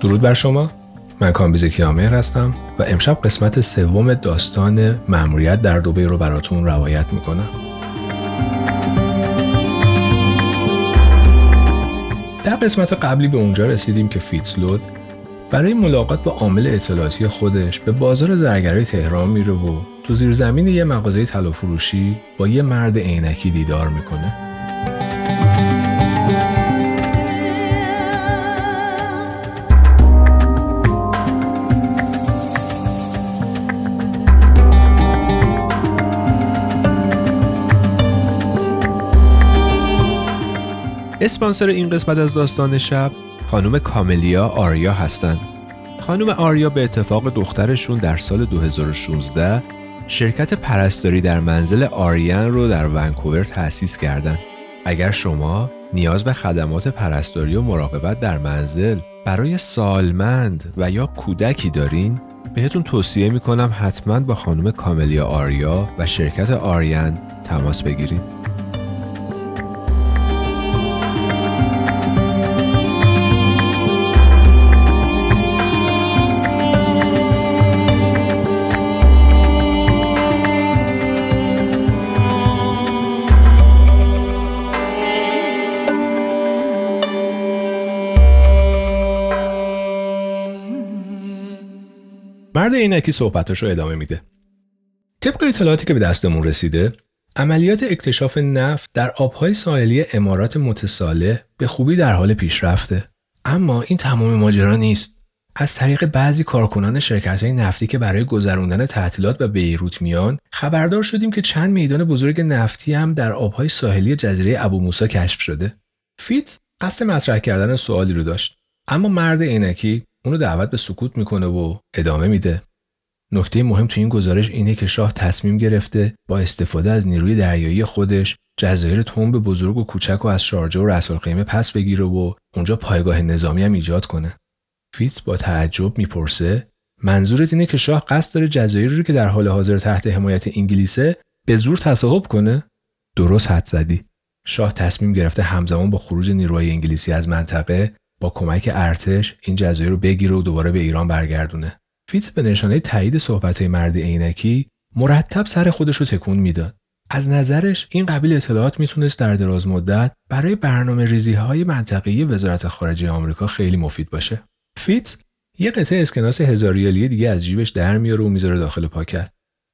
درود بر شما. من کامبیز کیامهر هستم و امشب قسمت سوم داستان مأموریت در دوبی رو براتون روایت می‌کنم. در قسمت قبلی به اونجا رسیدیم که فیتسلود برای ملاقات با عامل اطلاعاتی خودش به بازار زرگرای تهران میره و تو زیر زمین یه مغازه طلا فروشی با یه مرد عینکی دیدار می‌کنه. اسپانسر این قسمت از داستان شب خانم کاملیا آریا هستند. خانم آریا به اتفاق دخترشون در سال 2016 شرکت پرستاری در منزل آریان رو در ونکوور تأسیس کردند. اگر شما نیاز به خدمات پرستاری و مراقبت در منزل برای سالمند و یا کودکی دارین بهتون توصیه می‌کنم حتما با خانم کاملیا آریا و شرکت آریان تماس بگیرید. مرد عینکی صحبتاشو ادامه میده. طبق اطلاعاتی که به دستمون رسیده، عملیات اکتشاف نفت در آبهای ساحلی امارات متصالح به خوبی در حال پیشرفته. اما این تمام ماجرا نیست. از طریق بعضی کارکنان شرکت های نفتی که برای گذروندن تعطیلات به بیروت میان خبردار شدیم که چند میدان بزرگ نفتی هم در آبهای ساحلی جزیره ابو موسا کشف شده. فیت قصد مطرح کردن سوالی رو داشت اما مرد عینکی اونو دعوت به سکوت می‌کنه و ادامه میده. نکته مهم تو این گزارش اینه که شاه تصمیم گرفته با استفاده از نیروی دریایی خودش جزایر تنب بزرگ و کوچک و از شارجه و رسول قیمه پس بگیره و اونجا پایگاه نظامی هم ایجاد کنه. فیت با تعجب می‌پرسه منظورت اینه که شاه قصد داره جزایری رو که در حال حاضر تحت حمایت انگلیسه به زور تصاحب کنه؟ درست حد زدی. شاه تصمیم گرفته همزمان با خروج نیروهای انگلیسی از منطقه با کمک ارتش این جزایر رو بگیره و دوباره به ایران برگردونه. فیتز به نشانه تایید صحبتهای مرد عینکی مرتب سر خودش رو تکون می‌داد. از نظرش این قبیل اطلاعات می‌تونست در دراز مدت برای برنامه ریزی های منطقی وزارت خارجه آمریکا خیلی مفید باشه. فیتز یه قطعه اسکناس هزار ریالی دیگه از جیبش در میاره و می‌ذاره داخل پاکت.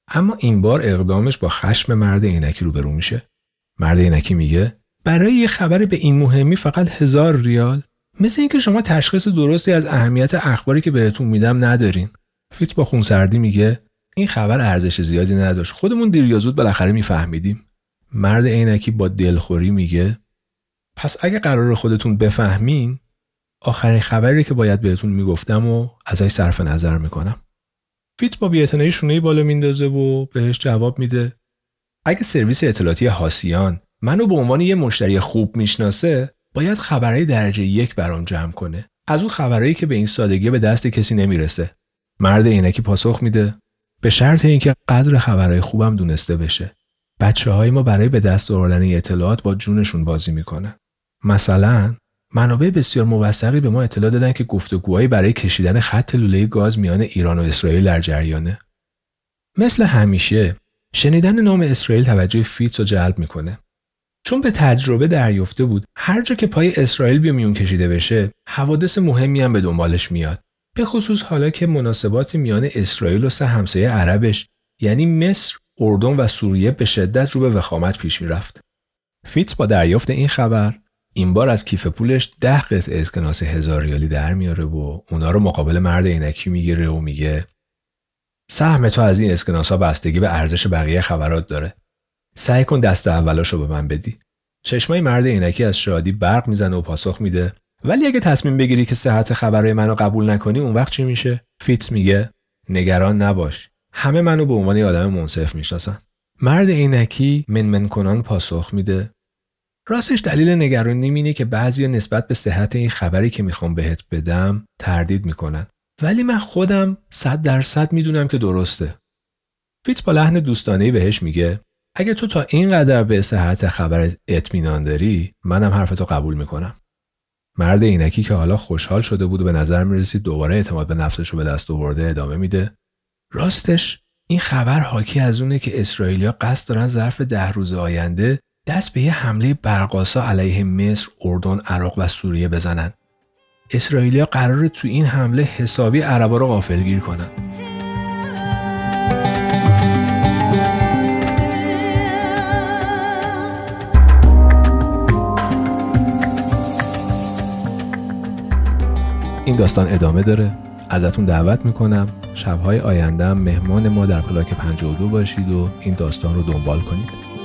اما این بار اقدامش با خشم مرد عینکی روبرو میشه. مرد عینکی میگه برای یه خبر به این مهمی فقط هزار ریال مثل اینکه شما تشخیص درستی از اهمیت اخباری که بهتون میدم ندارین. فیت با خونسردی میگه این خبر ارزش زیادی نداشت. خودمون دیر یا زود بالاخره میفهمیدیم. مرد عینکی با دلخوری میگه پس اگه قرار خودتون بفهمین آخرین خبری که باید بهتون می‌گفتم و ازش صرف نظر می‌کنم. فیت با بیعتنایی شونه بالا میندازه و بهش جواب میده اگه سرویس اطلاعاتی هاسیان منو به عنوان یه مشتری خوب می‌شناسه باید خبرهای درجه یک برام جمع کنه. از اون خبرهایی که به این سادگی به دست کسی نمی‌رسه. مرد عینکی پاسخ میده. به شرط اینکه قدر خبرهای خوبم دونسته بشه. بچه های ما برای به دست آوردن اطلاعات با جونشون بازی می‌کنن. مثلا منابع بسیار موثقی به ما اطلاع دادن که گفتگوهایی برای کشیدن خط لوله گاز میان ایران و اسرائیل در جریانه. مثل همیشه شنیدن نام اسرائیل توجه فیتس رو جلب می‌کنه. چون به تجربه دریافته بود هر جا که پای اسرائیل به میون کشیده بشه حوادث مهمی هم به دنبالش میاد. به خصوص حالا که مناسبات میان اسرائیل و سه همسایه عربش یعنی مصر اردن و سوریه به شدت رو به وخامت پیش می‌رفت. فیتس با دریافت این خبر این بار از کیف پولش ده قطعه اسکناس هزار ریالی در میاره و اونا رو مقابل مرد عینکی می‌گیره و میگه سهم تو از این اسکناس ها بستگی به ارزش بقیه خبرات داره. سعی کن دست اولاشو به من بدی. چشمای مرد عینکی از شادی برق می‌زنه و پاسخ میده. ولی اگه تصمیم بگیری که صحت خبرهای منو قبول نکنی اون وقت چی میشه؟ فیتس میگه نگران نباش. همه منو به عنوان آدم منصف می‌شناسن. مرد عینکی منمن کنان پاسخ میده. راستش دلیل نگرانی اینه که بعضی نسبت به صحت این خبری که می‌خوام بهت بدم تردید می‌کنن. ولی من خودم صد درصد می‌دونم که درسته. فیتس با لحن دوستانه بهش میگه. اگه تو تا اینقدر به صحت خبر اطمینان داری منم حرفتو قبول می‌کنم مرد اینکی که حالا خوشحال شده بود و به نظر می‌رسید دوباره اعتماد به نفسش رو به دست آورده ادامه میده راستش این خبر حاکی از اونه که اسرائیلیا قصد دارن ظرف ده روز آینده دست به یه حمله برقاسا علیه مصر، اردن، عراق و سوریه بزنن. اسرائیلیا قراره تو این حمله حسابی عربا رو غافلگیر کنن. این داستان ادامه داره. ازتون دعوت می‌کنم شبهای آینده مهمان ما در پلاک 52 باشید و این داستان رو دنبال کنید.